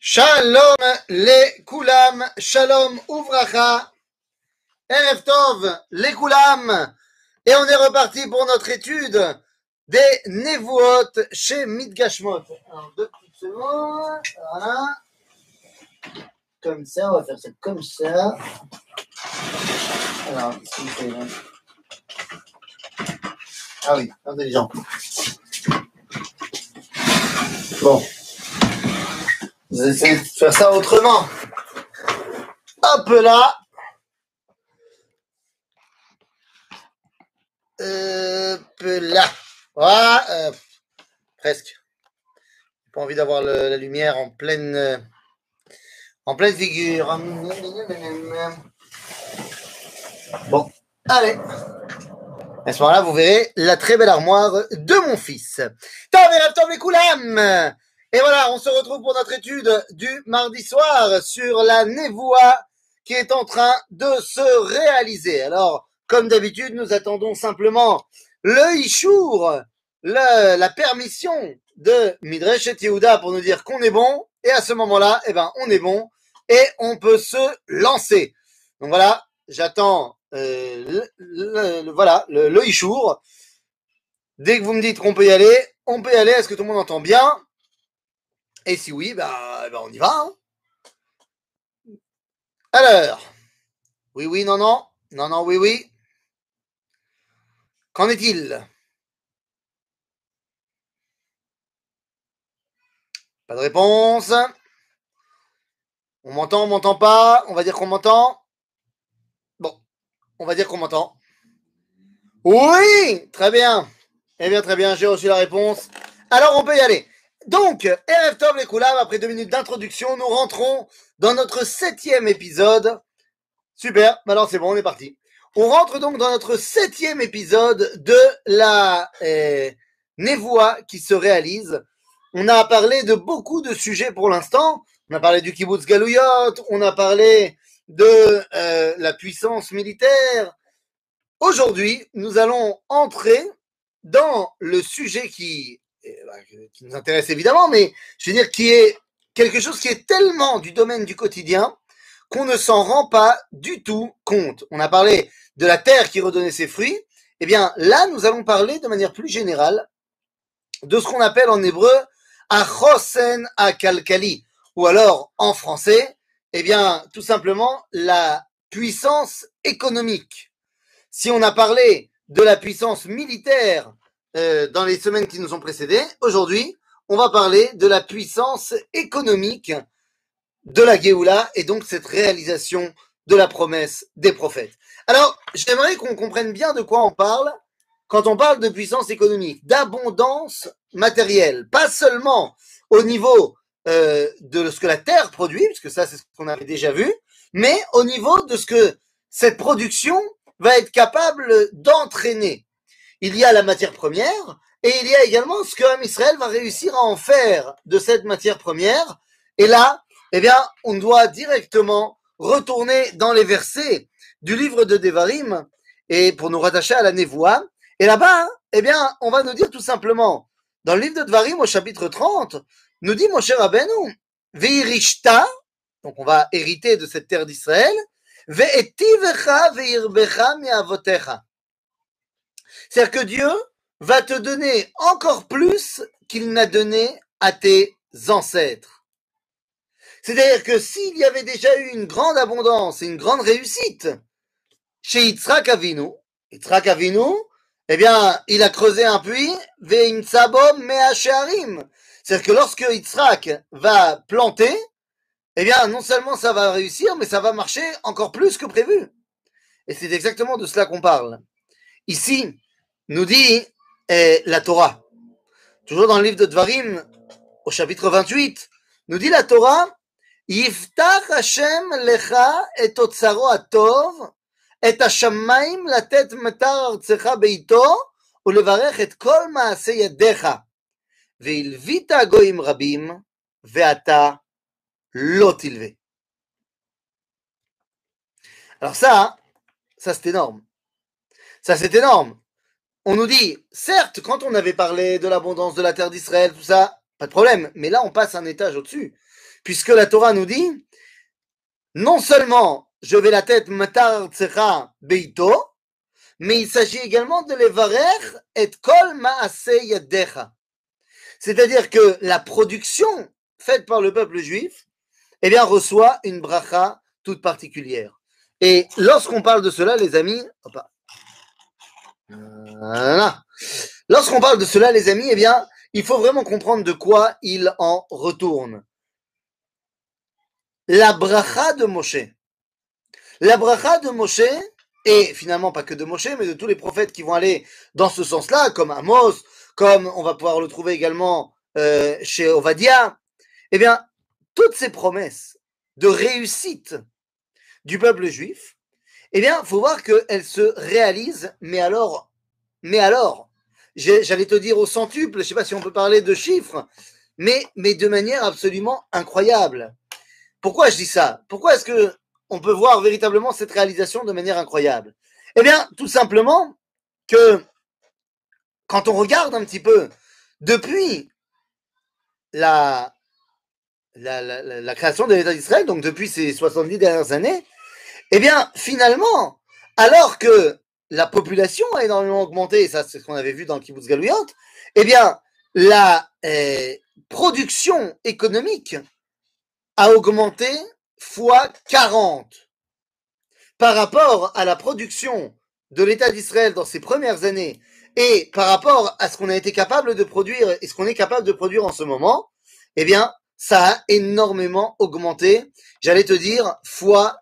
Shalom les Koulam, Shalom Uvracha, Erev Tov les Koulam, et on est reparti pour notre étude des Nevuot chez Midgashmot. Alors, deux petites secondes, voilà. Comme ça, on va faire ça comme ça. Alors, Ah oui, intelligent. Bon. Vous essayez de faire ça autrement. Hop là. Hop là. Voilà. euh, presque. Pas envie d'avoir la lumière en pleine, en pleine figure. Bon, allez. À ce moment-là, vous verrez la très belle armoire de mon fils. Tov et les. Et voilà, on se retrouve pour notre étude du mardi soir sur la névoie qui est en train de se réaliser. Alors, comme d'habitude, nous attendons simplement le Ishour, la permission de Midrash et Yehuda pour nous dire qu'on est bon. Et à ce moment-là, eh ben, on est bon et on peut se lancer. Donc voilà, j'attends euh, le- le- voilà, le, le Ishour. Dès que vous me dites qu'on peut y aller, on peut y aller. Est-ce que tout le monde entend bien? Et si oui, bah, bah, on y va. hein. Alors, oui, oui, non, non, non, non, oui, oui. Qu'en est-il? Pas de réponse. On m'entend, on m'entend pas. On va dire qu'on m'entend. Bon, on va dire qu'on m'entend. Oui, très bien. Eh bien, très bien, j'ai reçu la réponse. Alors, on peut y aller. Donc, RF Tov les Koulam, après deux minutes d'introduction, nous rentrons dans notre septième épisode. Super, alors c'est bon, on est parti. On rentre donc dans notre septième épisode de la euh, névoie qui se réalise. On a parlé de beaucoup de sujets pour l'instant. On a parlé du kibbutz Galouyot, on a parlé de euh, la puissance militaire. Aujourd'hui, nous allons entrer dans le sujet qui qui nous intéresse évidemment, mais je veux dire qui est quelque chose qui est tellement du domaine du quotidien qu'on ne s'en rend pas du tout compte. On a parlé de la terre qui redonnait ses fruits. Eh bien, là, nous allons parler de manière plus générale de ce qu'on appelle en hébreu achosen akalkali, ou alors en français, eh bien, tout simplement la puissance économique. Si on a parlé de la puissance militaire euh, dans les semaines qui nous ont précédées, aujourd'hui, on va parler de la puissance économique de la Géoula et donc cette réalisation de la promesse des prophètes. Alors, j'aimerais qu'on comprenne bien de quoi on parle quand on parle de puissance économique, d'abondance matérielle, pas seulement au niveau euh, de ce que la terre produit, puisque ça c'est ce qu'on avait déjà vu, mais au niveau de ce que cette production va être capable d'entraîner. Il y a la matière première et il y a également ce que Israël va réussir à en faire de cette matière première. Et là, eh bien, on doit directement retourner dans les versets du livre de Devarim et pour nous rattacher à la névoie. Et là-bas, eh bien, on va nous dire tout simplement, dans le livre de Devarim au chapitre 30, nous dit mon cher Rabbeinu, Veirishta, donc on va hériter de cette terre d'Israël, Ve'etivecha ve'irbecha mi'avotecha. C'est-à-dire que Dieu va te donner encore plus qu'il n'a donné à tes ancêtres. C'est-à-dire que s'il y avait déjà eu une grande abondance et une grande réussite chez Yitzhak Avinu, Yitzhak Avinu, eh bien, il a creusé un puits, ve'imtsabom me'ashearim. C'est-à-dire que lorsque Yitzhak va planter, eh bien, non seulement ça va réussir, mais ça va marcher encore plus que prévu. Et c'est exactement de cela qu'on parle. Ici, nous dit eh, la Torah. Toujours dans le livre de Dvarim, au chapitre 28, nous dit la Torah, Yiftach Hashem lecha et otsaro atov, et השמיים לתת מטר ארצך בעיתו, ולברך את כל מעשי ידיך. והלווית גויים רבים, ואתה לא תלווה. Alors ça, ça c'est énorme. Ça c'est énorme. On nous dit, certes, quand on avait parlé de l'abondance de la terre d'Israël, tout ça, pas de problème. Mais là, on passe un étage au-dessus. Puisque la Torah nous dit, non seulement je vais la tête matar tsecha beito, mais il s'agit également de levarer et kol maase yadecha. C'est-à-dire que la production faite par le peuple juif, eh bien, reçoit une bracha toute particulière. Et lorsqu'on parle de cela, les amis, lorsqu'on parle de cela, les amis, eh bien, il faut vraiment comprendre de quoi il en retourne. La bracha de Moshe. La bracha de Moshe, et finalement pas que de Moshe, mais de tous les prophètes qui vont aller dans ce sens-là, comme Amos, comme on va pouvoir le trouver également euh, chez Ovadia, eh bien, toutes ces promesses de réussite du peuple juif, eh bien, faut voir qu'elles se réalisent, mais alors, mais alors, j'allais te dire au centuple, je sais pas si on peut parler de chiffres, mais, de manière absolument incroyable. Pourquoi je dis ça? Pourquoi est-ce que on peut voir véritablement cette réalisation de manière incroyable? Eh bien, tout simplement que quand on regarde un petit peu depuis la, la, création de l'État d'Israël, donc depuis ces 70 dernières années, eh bien, finalement, alors que la population a énormément augmenté, et ça c'est ce qu'on avait vu dans le kibbutz Galouyot, eh bien, la eh, production économique a augmenté fois 40 par rapport à la production de l'État d'Israël dans ses premières années et par rapport à ce qu'on a été capable de produire et ce qu'on est capable de produire en ce moment, eh bien, ça a énormément augmenté. J'allais te dire fois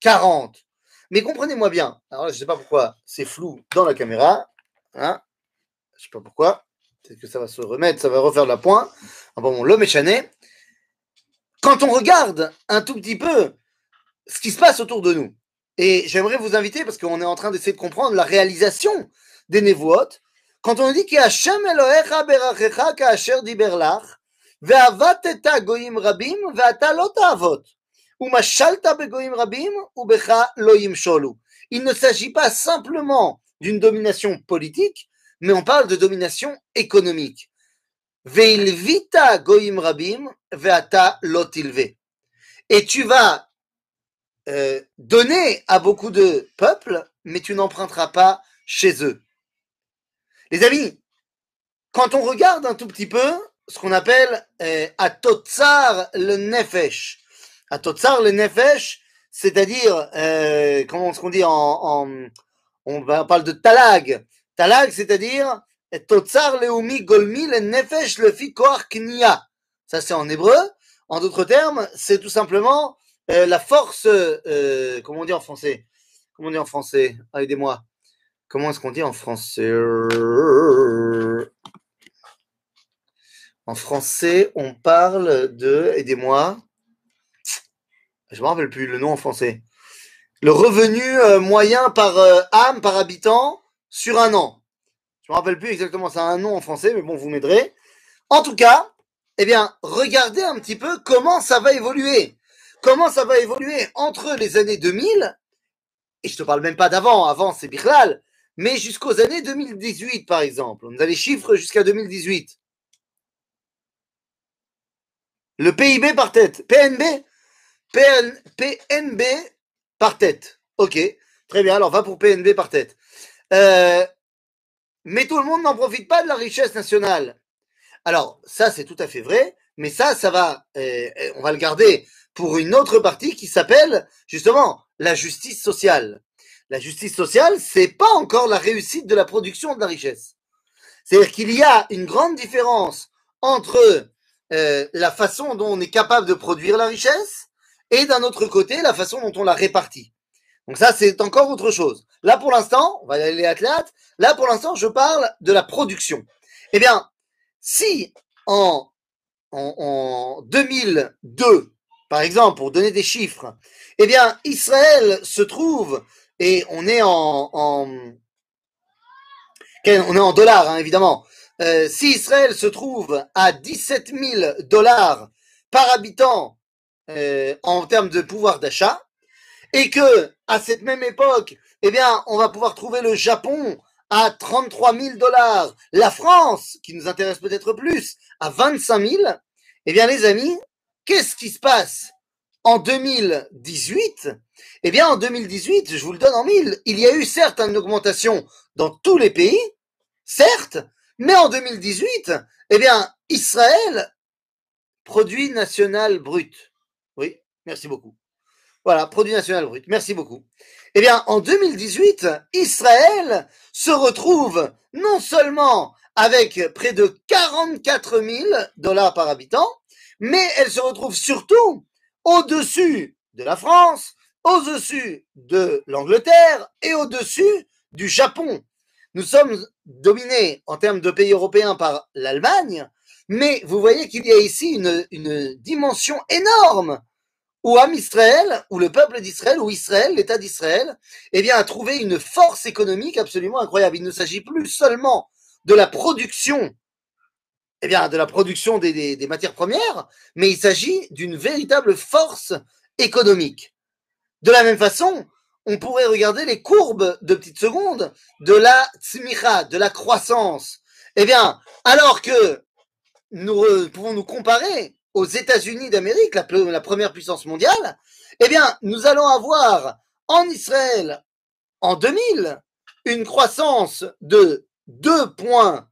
40. Mais comprenez-moi bien. Alors, je ne sais pas pourquoi c'est flou dans la caméra. Hein je ne sais pas pourquoi. Peut-être que ça va se remettre, ça va refaire la pointe. Ah bon, l'homme est. Quand on regarde un tout petit peu ce qui se passe autour de nous, et j'aimerais vous inviter, parce qu'on est en train d'essayer de comprendre la réalisation des Nevuot, quand on dit qu'Hachem Elohecha berachecha ka'asher diberlach, ve'avateta goyim rabim ve'ata Il ne s'agit pas simplement d'une domination politique, mais on parle de domination économique. Et tu vas euh, donner à beaucoup de peuples, mais tu n'emprunteras pas chez eux. Les amis, quand on regarde un tout petit peu ce qu'on appelle euh, Atotsar le Nefesh, Atotsar le Nefesh, c'est-à-dire, euh, comment qu'on dit en, en on, parle de Talag. Talag, c'est-à-dire Totsar Leumi Golmi le Nefesh le Fikor Knia. Ça, c'est en hébreu. En d'autres termes, c'est tout simplement euh, la force, euh, comment on dit en français? Comment on dit en français? Aidez-moi. Comment est-ce qu'on dit en français? En français, on parle de, aidez-moi, je me rappelle plus le nom en français. Le revenu euh, moyen par euh, âme, par habitant, sur un an. Je me rappelle plus exactement, c'est un nom en français, mais bon, vous m'aiderez. En tout cas, eh bien, regardez un petit peu comment ça va évoluer. Comment ça va évoluer entre les années 2000, et je te parle même pas d'avant, avant c'est Bichlal, mais jusqu'aux années 2018, par exemple. On a les chiffres jusqu'à 2018. Le PIB par tête. PNB PNB par tête. Ok, très bien. Alors, va pour PNB par tête. Euh, mais tout le monde n'en profite pas de la richesse nationale. Alors, ça, c'est tout à fait vrai. Mais ça, ça va, euh, on va le garder pour une autre partie qui s'appelle justement la justice sociale. La justice sociale, c'est pas encore la réussite de la production de la richesse. C'est-à-dire qu'il y a une grande différence entre euh, la façon dont on est capable de produire la richesse et d'un autre côté, la façon dont on la répartit. Donc ça, c'est encore autre chose. Là, pour l'instant, on va aller à. Là, pour l'instant, je parle de la production. Eh bien, si en, en, en 2002, par exemple, pour donner des chiffres, eh bien, Israël se trouve et on est en, en on est en dollars, hein, évidemment. Euh, si Israël se trouve à 17 000 dollars par habitant euh, en termes de pouvoir d'achat, et que à cette même époque, eh bien, on va pouvoir trouver le Japon à 33 000 dollars, la France, qui nous intéresse peut-être plus, à 25 000, eh bien les amis, qu'est-ce qui se passe en 2018 Eh bien en 2018, je vous le donne en mille, il y a eu certes une augmentation dans tous les pays, certes, mais en 2018, eh bien Israël, produit national brut. Oui, merci beaucoup. Voilà, produit national brut. Merci beaucoup. Eh bien, en 2018, Israël se retrouve non seulement avec près de 44 000 dollars par habitant, mais elle se retrouve surtout au-dessus de la France, au-dessus de l'Angleterre et au-dessus du Japon. Nous sommes dominés en termes de pays européens par l'Allemagne, mais vous voyez qu'il y a ici une, une dimension énorme où Am Israël, ou le peuple d'Israël, ou Israël, l'État d'Israël, eh bien, a trouvé une force économique absolument incroyable. Il ne s'agit plus seulement de la production, eh bien, de la production des, des, des matières premières, mais il s'agit d'une véritable force économique. De la même façon, on pourrait regarder les courbes de petites secondes de la tzmicha, de la croissance. Eh bien, alors que nous pouvons nous comparer aux États-Unis d'Amérique, la, première puissance mondiale, eh bien, nous allons avoir en Israël, en 2000, une croissance de 2,1,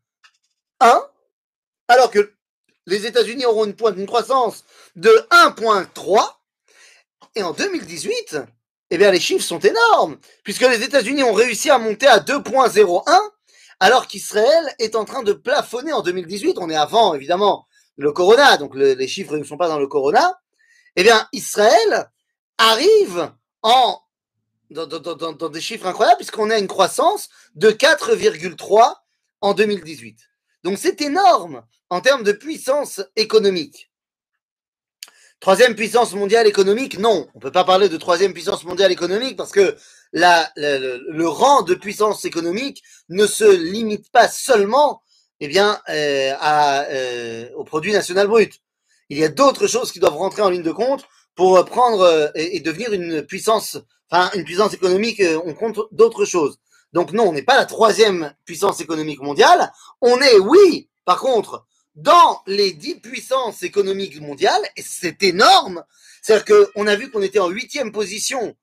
alors que les États-Unis auront une, une croissance de 1,3, et en 2018, eh bien, les chiffres sont énormes, puisque les États-Unis ont réussi à monter à 2,01, alors qu'Israël est en train de plafonner en 2018. On est avant, évidemment, le corona, donc le, les chiffres ne sont pas dans le corona, eh bien, Israël arrive en, dans des chiffres incroyables, puisqu'on a une croissance de 4,3 en 2018. Donc c'est énorme en termes de puissance économique. Troisième puissance mondiale économique, non, on ne peut pas parler de troisième puissance mondiale économique parce que le, rang de puissance économique ne se limite pas seulement eh bien, euh, euh, au produit national brut. Il y a d'autres choses qui doivent rentrer en ligne de compte pour prendre euh, et, devenir une puissance, enfin une puissance économique. On compte d'autres choses. Donc non, on n'est pas la troisième puissance économique mondiale. On est, oui, par contre, dans les dix puissances économiques mondiales, et c'est énorme. C'est-à-dire qu'on a vu qu'on était en huitième position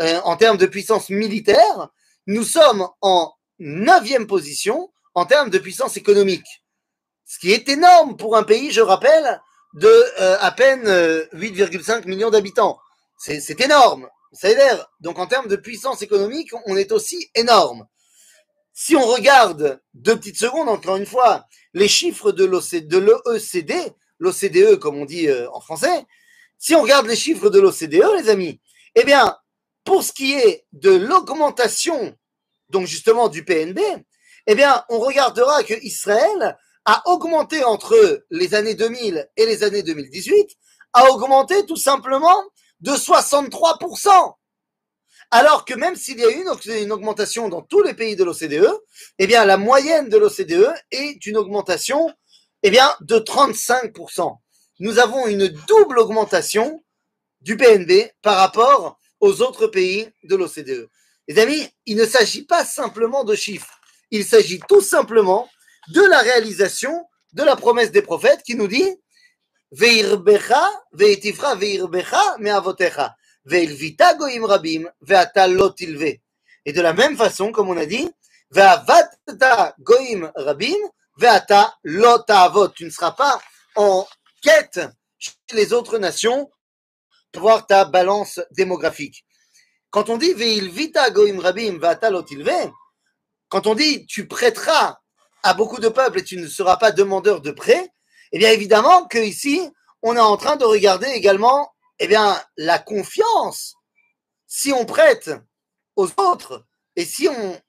euh, en termes de puissance militaire. Nous sommes en neuvième position en termes de puissance économique. Ce qui est énorme pour un pays, je rappelle, de euh, à peine euh, 8,5 millions d'habitants. C'est énorme. Ça l'air. Donc en termes de puissance économique, on est aussi énorme. Si on regarde deux petites secondes, encore une fois, les chiffres de l'OECD, l'OCDE comme on dit euh, en français, si on regarde les chiffres de l'OCDE, les amis, eh bien, pour ce qui est de l'augmentation, donc justement du PNB, eh bien, on regardera que Israël a augmenté entre les années 2000 et les années 2018, a augmenté tout simplement de 63%. Alors que même s'il y a eu une, augmentation dans tous les pays de l'OCDE, eh la moyenne de l'OCDE est une augmentation, eh de 35%. Nous avons une double augmentation du PNB par rapport aux autres pays de l'OCDE. Les amis, il ne s'agit pas simplement de chiffres. Il s'agit tout simplement de la réalisation de la promesse des prophètes qui nous dit Veirbecha, veitifra veirbecha meavotecha, rabim, veata lotilve. Et de la même façon, comme on a dit. Tu ne seras pas en quête chez les autres nations pour voir ta balance démographique. Quand on dit veilvita goim rabim, veata lotilve, quand on dit tu prêteras à beaucoup de peuples et tu ne seras pas demandeur de prêt, eh bien évidemment que ici on est en train de regarder également eh bien la confiance. Si on prête aux autres et si on,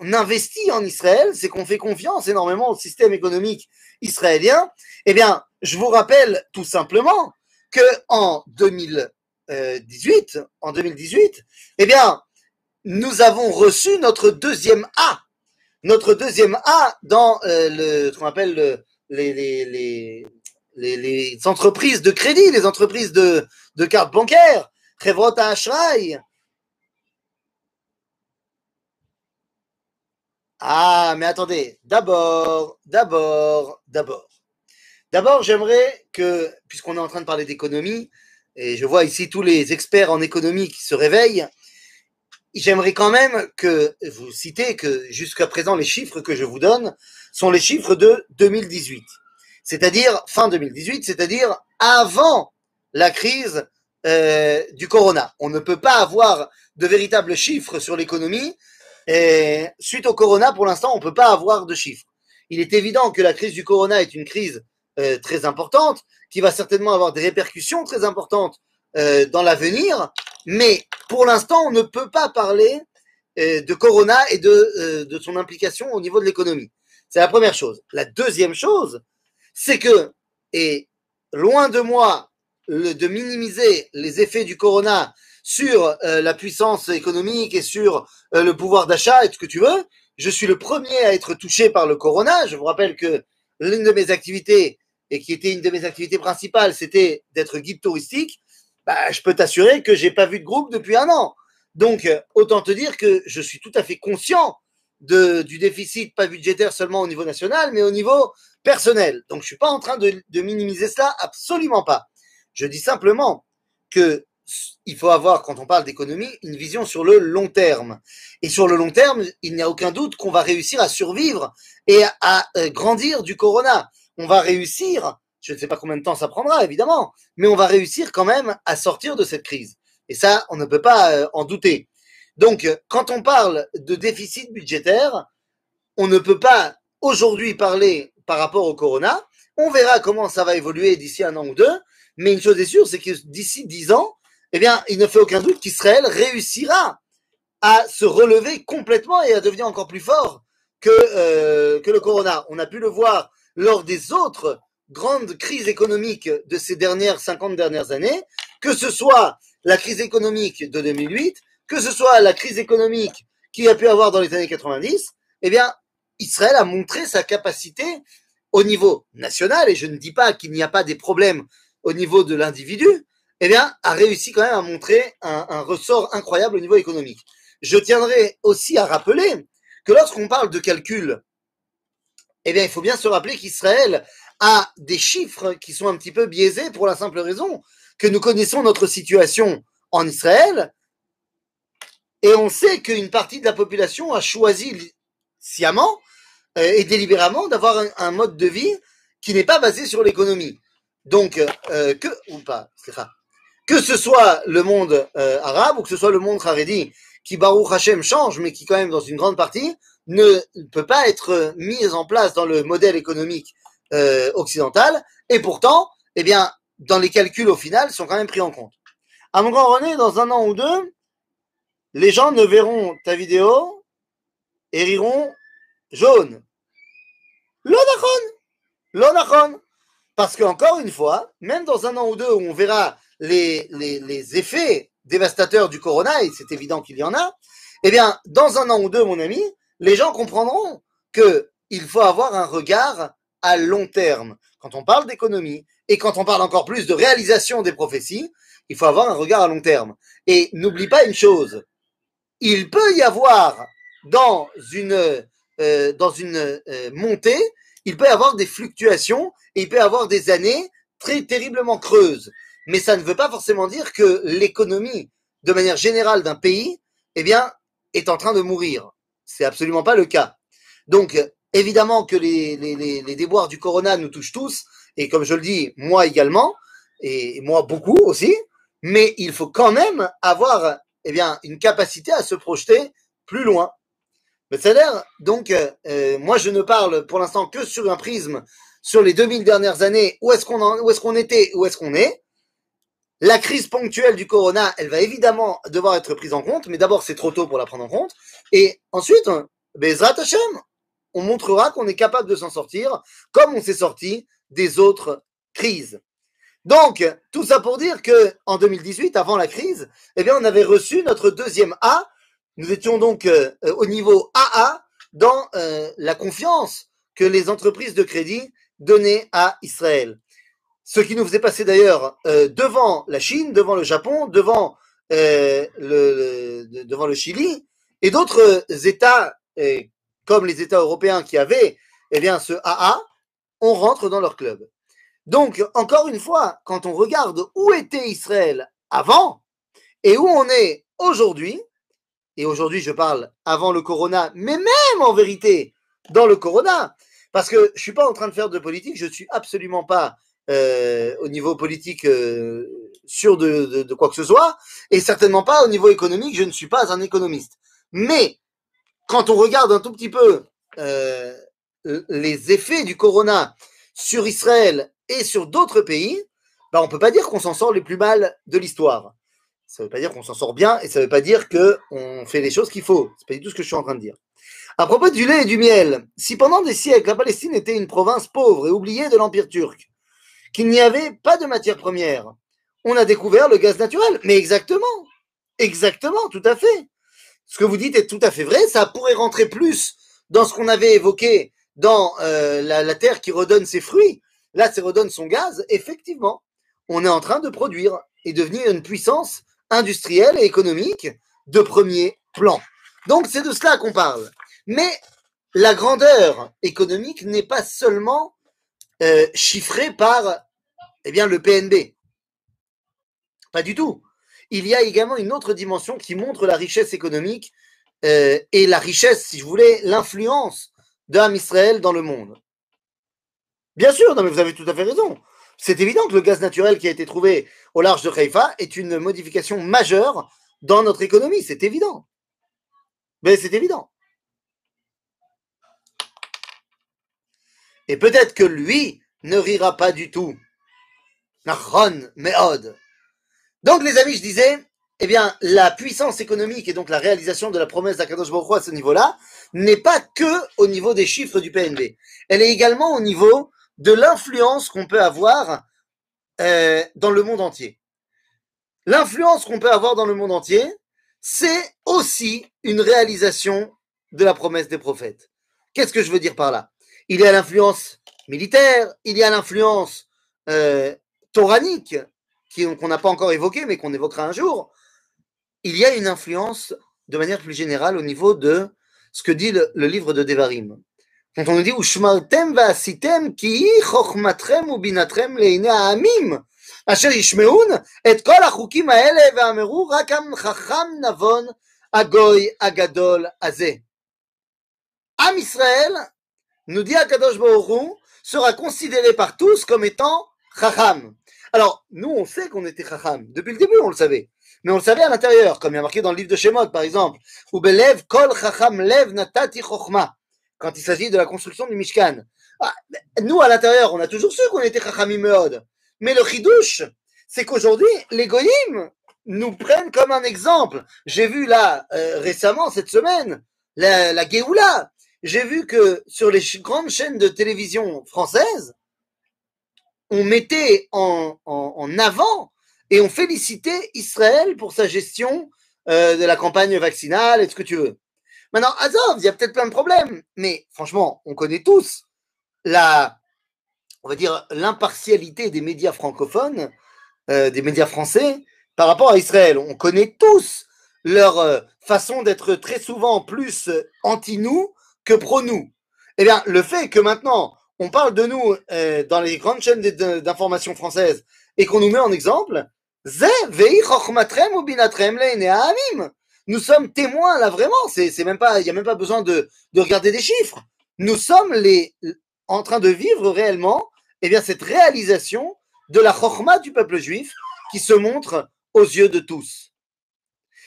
investit en Israël, c'est qu'on fait confiance énormément au système économique israélien. Eh bien, je vous rappelle tout simplement que en 2018, en 2018, eh bien, nous avons reçu notre deuxième A notre deuxième A dans euh, le, ce qu'on appelle le, les, les, les, les, entreprises de crédit, les entreprises de, de cartes bancaires, Chevron Ashray. Ah, mais attendez, d'abord, d'abord, d'abord. D'abord, j'aimerais que, puisqu'on est en train de parler d'économie, et je vois ici tous les experts en économie qui se réveillent, j'aimerais quand même que vous citez que jusqu'à présent, les chiffres que je vous donne sont les chiffres de 2018. C'est-à-dire fin 2018, c'est-à-dire avant la crise euh, du corona. On ne peut pas avoir de véritables chiffres sur l'économie. Et suite au corona, pour l'instant, on ne peut pas avoir de chiffres. Il est évident que la crise du corona est une crise euh, très importante, qui va certainement avoir des répercussions très importantes euh, dans l'avenir, mais pour l'instant, on ne peut pas parler de Corona et de, de son implication au niveau de l'économie. C'est la première chose. La deuxième chose, c'est que, et loin de moi le, de minimiser les effets du Corona sur euh, la puissance économique et sur euh, le pouvoir d'achat et tout ce que tu veux, je suis le premier à être touché par le Corona. Je vous rappelle que l'une de mes activités, et qui était une de mes activités principales, c'était d'être guide touristique bah, je peux t'assurer que j'ai pas vu de groupe depuis un an. Donc, euh, autant te dire que je suis tout à fait conscient de, du déficit, pas budgétaire seulement au niveau national, mais au niveau personnel. Donc, je suis pas en train de, de minimiser cela, absolument pas. Je dis simplement que il faut avoir, quand on parle d'économie, une vision sur le long terme. Et sur le long terme, il n'y a aucun doute qu'on va réussir à survivre et à, à, euh, grandir du corona. On va réussir je ne sais pas combien de temps ça prendra, évidemment, mais on va réussir quand même à sortir de cette crise. Et ça, on ne peut pas euh, en douter. Donc, quand on parle de déficit budgétaire, on ne peut pas aujourd'hui parler par rapport au corona. On verra comment ça va évoluer d'ici un an ou deux. Mais une chose est sûre, c'est que d'ici dix ans, eh bien, il ne fait aucun doute qu'Israël réussira à se relever complètement et à devenir encore plus fort que, euh, que le corona. On a pu le voir lors des autres grande crise économique de ces dernières 50 dernières années, que ce soit la crise économique de 2008, que ce soit la crise économique qu'il a pu avoir dans les années 90, eh bien, Israël a montré sa capacité au niveau national, et je ne dis pas qu'il n'y a pas des problèmes au niveau de l'individu, eh bien, a réussi quand même à montrer un, ressort incroyable au niveau économique. Je tiendrai aussi à rappeler que lorsqu'on parle de calcul, eh il faut bien se rappeler qu'Israël à des chiffres qui sont un petit peu biaisés pour la simple raison que nous connaissons notre situation en Israël et on sait qu'une partie de la population a choisi sciemment euh, et délibérément d'avoir un, mode de vie qui n'est pas basé sur l'économie. Donc, euh, que, ou pas, que ce soit le monde euh, arabe ou que ce soit le monde haredi qui, Baruch Hashem, change, mais qui quand même dans une grande partie, ne peut pas être mis en place dans le modèle économique occidentale, et pourtant, eh bien, dans les calculs au final, sont quand même pris en compte. À mon grand René, dans un an ou deux, les gens ne verront ta vidéo et riront jaune. L'onachon L'onachon Parce qu'encore une fois, même dans un an ou deux où on verra les, les, effets dévastateurs du corona, et c'est évident qu'il y en a, eh bien, dans un an ou deux, mon ami, les gens comprendront que il faut avoir un regard à long terme. Quand on parle d'économie et quand on parle encore plus de réalisation des prophéties, il faut avoir un regard à long terme. Et n'oublie pas une chose, il peut y avoir dans une, euh, dans une euh, montée, il peut y avoir des fluctuations et il peut y avoir des années très terriblement creuses. Mais ça ne veut pas forcément dire que l'économie, de manière générale d'un pays, eh bien, est en train de mourir. C'est absolument pas le cas. Donc, Évidemment que les, les, les, les, déboires du corona nous touchent tous, et comme je le dis, moi également, et moi beaucoup aussi, mais il faut quand même avoir eh bien, une capacité à se projeter plus loin. C'est-à-dire, donc, euh, moi je ne parle pour l'instant que sur un prisme sur les 2000 dernières années, où est-ce qu'on où est-ce qu'on était, où est-ce qu'on est. La crise ponctuelle du corona, elle va évidemment devoir être prise en compte, mais d'abord c'est trop tôt pour la prendre en compte. Et ensuite, Bezrat Hashem, on montrera qu'on est capable de s'en sortir comme on s'est sorti des autres crises. Donc, tout ça pour dire que en 2018, avant la crise, eh bien, on avait reçu notre deuxième A. Nous étions donc euh, au niveau AA dans euh, la confiance que les entreprises de crédit donnaient à Israël. Ce qui nous faisait passer d'ailleurs euh, devant la Chine, devant le Japon, devant, le, le, devant le Chili et d'autres États comme les États européens qui avaient eh bien, ce AA, on rentre dans leur club. Donc, encore une fois, quand on regarde où était Israël avant et où on est aujourd'hui, et aujourd'hui je parle avant le corona, mais même en vérité dans le corona, parce que je suis pas en train de faire de politique, je suis absolument pas euh, au niveau politique euh, sûr de, quoi que ce soit, et certainement pas au niveau économique, je ne suis pas un économiste. Mais quand on regarde un tout petit peu euh, les effets du corona sur Israël et sur d'autres pays, bah on peut pas dire qu'on s'en sort les plus mal de l'histoire. Ça veut pas dire qu'on s'en sort bien et ça veut pas dire qu'on fait les choses qu'il faut. C'est pas du tout ce que je suis en train de dire. À propos du lait et du miel, si pendant des siècles la Palestine était une province pauvre et oubliée de l'Empire turc, qu'il n'y avait pas de matière première, on a découvert le gaz naturel. Mais exactement, exactement, tout à fait. Ce que vous dites est tout à fait vrai. Ça pourrait rentrer plus dans ce qu'on avait évoqué dans euh, la, terre qui redonne ses fruits. Là, ça redonne son gaz. Effectivement, on est en train de produire et devenir une puissance industrielle et économique de premier plan. Donc, c'est de cela qu'on parle. Mais la grandeur économique n'est pas seulement euh, chiffrée par eh bien, le PNB. Pas du tout. Il y a également une autre dimension qui montre la richesse économique euh, et la richesse, si je voulais, l'influence d'Am Israël dans le monde. Bien sûr, non mais vous avez tout à fait raison. C'est évident que le gaz naturel qui a été trouvé au large de Haïfa est une modification majeure dans notre économie, c'est évident. Mais c'est évident. Et peut-être que lui ne rira pas du tout. Nachron, Meod. Donc, les amis, je disais, eh bien, la puissance économique et donc la réalisation de la promesse d'Akadosh Baruch à ce niveau-là n'est pas que au niveau des chiffres du PNB. Elle est également au niveau de l'influence qu'on peut avoir euh, dans le monde entier. L'influence qu'on peut avoir dans le monde entier, c'est aussi une réalisation de la promesse des prophètes. Qu'est-ce que je veux dire par là? Il y a l'influence militaire, il y a l'influence euh, toranique, qu'on n'a pas encore évoquée, mais qu'on évoquera un jour. Il y a une influence de manière plus générale au niveau de ce que dit le, le livre de Devarim. Quand on dit Ushmartem va'asitem ki chokhmatrem ubinatrem leine ha'amim asher yishmeun et kol achukim ha'ele ve'ameru rakam chacham navon agoy agadol azeh. Am Israël, nous dit Akadosh Baruch sera considéré par tous comme étant chacham. Alors, nous, on sait qu'on était chacham. Depuis le début, on le savait. Mais on le savait à l'intérieur, comme il y a marqué dans le livre de Shemot, par exemple. Ou belev kol chacham lev natati chokhma quand il s'agit de la construction du Mishkan. Ah, nous, à l'intérieur, on a toujours su qu'on était Chachamim Meod. Mais le chidouche, c'est qu'aujourd'hui, les goyim nous prennent comme un exemple. J'ai vu là, euh, récemment, cette semaine, la, la Géoula. J'ai vu que sur les grandes chaînes de télévision françaises, on mettait en, avant et on félicitait Israël pour sa gestion euh, de la campagne vaccinale et ce que tu veux. Maintenant, Azov, il y a peut-être plein de problèmes, mais franchement, on connaît tous la, on va dire, l'impartialité des médias francophones, euh, des médias français par rapport à Israël. On connaît tous leur euh, façon d'être très souvent plus anti-nous que pro-nous. Eh bien, le fait que maintenant, on parle de nous euh, dans les grandes chaînes d'information françaises et qu'on nous met en exemple, Nous sommes témoins là vraiment. C'est, même pas, il y a même pas besoin de, de regarder des chiffres. Nous sommes les, en train de vivre réellement, eh bien, cette réalisation de la chorma du peuple juif qui se montre aux yeux de tous.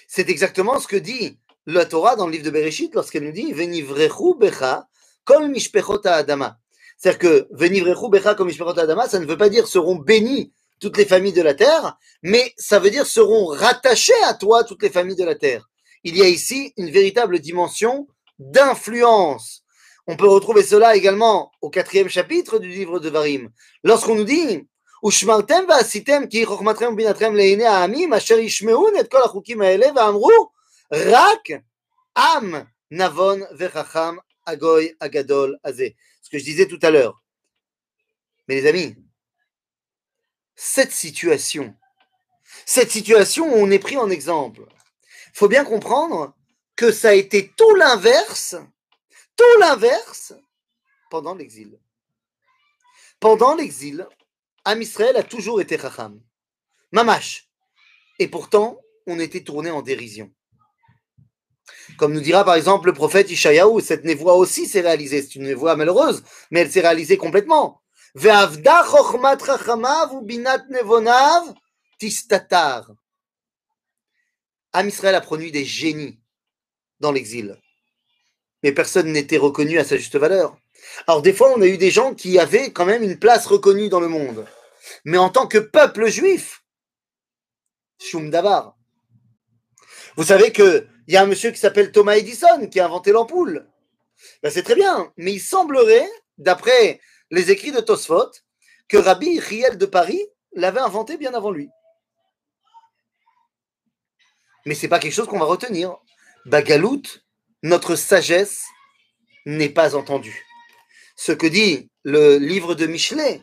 C'est exactement ce que dit la Torah dans le livre de Bereshit lorsqu'elle nous dit Venivrechu becha kol mishpechot adama. C'est-à-dire que Venivrechu becha kol mishpechot adama, ça ne veut pas dire seront bénis toutes les familles de la terre, mais ça veut dire seront rattachées à toi toutes les familles de la terre. Il y a ici une véritable dimension d'influence. On peut retrouver cela également au quatrième chapitre du livre de Varim. Lorsqu'on nous dit Ce que je disais tout à l'heure. Mais les amis, cette situation, cette situation où on est pris en exemple, il faut bien comprendre que ça a été tout l'inverse, tout l'inverse pendant l'exil. Pendant l'exil, Am Israël a toujours été Chacham. Mamash. Et pourtant, on était tourné en dérision. Comme nous dira par exemple le prophète Ishayahu, cette névoie aussi s'est réalisée. C'est une névoie malheureuse, mais elle s'est réalisée complètement. Tistatar. Am a produit des génies dans l'exil. Mais personne n'était reconnu à sa juste valeur. Alors des fois, on a eu des gens qui avaient quand même une place reconnue dans le monde. Mais en tant que peuple juif, Shum. Vous savez qu'il y a un monsieur qui s'appelle Thomas Edison qui a inventé l'ampoule. Ben, c'est très bien, mais il semblerait, d'après les écrits de Tosfot, que Rabbi Riel de Paris l'avait inventé bien avant lui. Mais c'est pas quelque chose qu'on va retenir. Bagalout, notre sagesse n'est pas entendue. Ce que dit le livre de Michelet,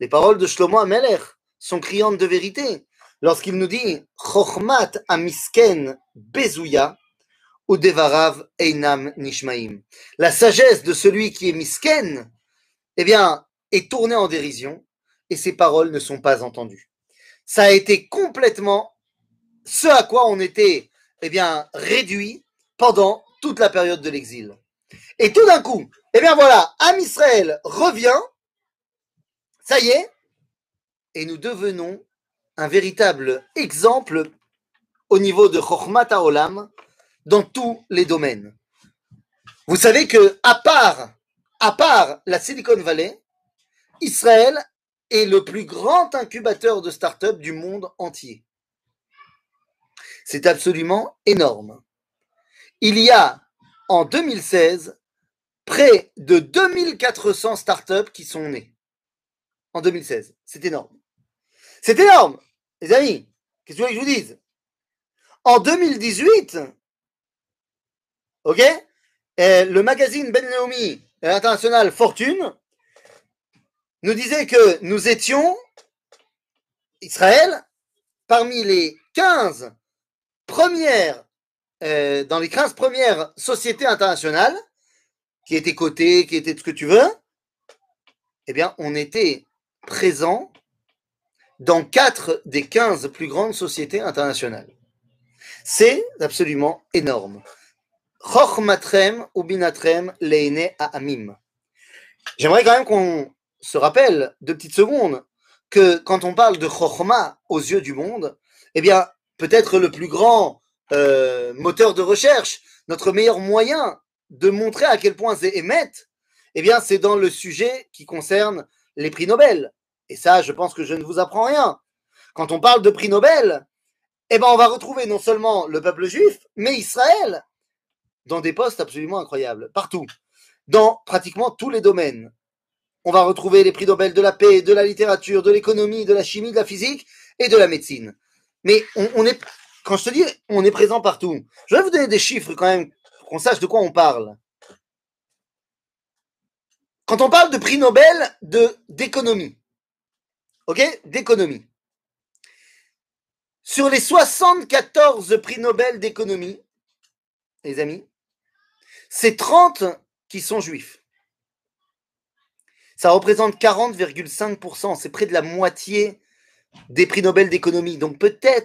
les paroles de Shlomo Ameler sont criantes de vérité lorsqu'il nous dit Chochmat amisken bezouya ou devarav einam nishmaim. La sagesse de celui qui est misken, eh bien, est tournée en dérision et ses paroles ne sont pas entendues. Ça a été complètement ce à quoi on était, eh réduit pendant toute la période de l'exil. Et tout d'un coup, eh bien voilà, Am Israël revient, ça y est, et nous devenons un véritable exemple au niveau de Chokhmat Olam dans tous les domaines. Vous savez que à part, à part la Silicon Valley, Israël est le plus grand incubateur de start-up du monde entier. C'est absolument énorme. Il y a en 2016 près de 2400 startups qui sont nées. En 2016. C'est énorme. C'est énorme. Les amis, qu'est-ce que je vous dise? En 2018, ok, euh, le magazine Ben Naomi international Fortune nous disait que nous étions, Israël, parmi les 15 premières, euh, dans les 15 premières sociétés internationales qui étaient cotées, qui étaient ce que tu veux, eh bien, on était présent dans quatre des 15 plus grandes sociétés internationales. C'est absolument énorme. Chochmatrem ou binatrem leine amim. J'aimerais quand même qu'on se rappelle deux petites secondes que quand on parle de Chochma aux yeux du monde, eh bien, peut-être le plus grand euh, moteur de recherche, notre meilleur moyen de montrer à quel point c'est émet, eh bien, c'est dans le sujet qui concerne les prix Nobel. Et ça, je pense que je ne vous apprends rien. Quand on parle de prix Nobel, eh ben, on va retrouver non seulement le peuple juif, mais Israël dans des postes absolument incroyables, partout, dans pratiquement tous les domaines. On va retrouver les prix Nobel de la paix, de la littérature, de l'économie, de la chimie, de la physique et de la médecine. Mais on, est, quand je te dis, on est présent partout. Je vais vous donner des chiffres quand même, qu'on sache de quoi on parle. Quand on parle de prix Nobel d'économie, ok, d'économie. Sur les 74 prix Nobel d'économie, les amis, c'est 30 qui sont juifs. Ça représente 40,5%, c'est près de la moitié des prix Nobel d'économie. Donc peut-être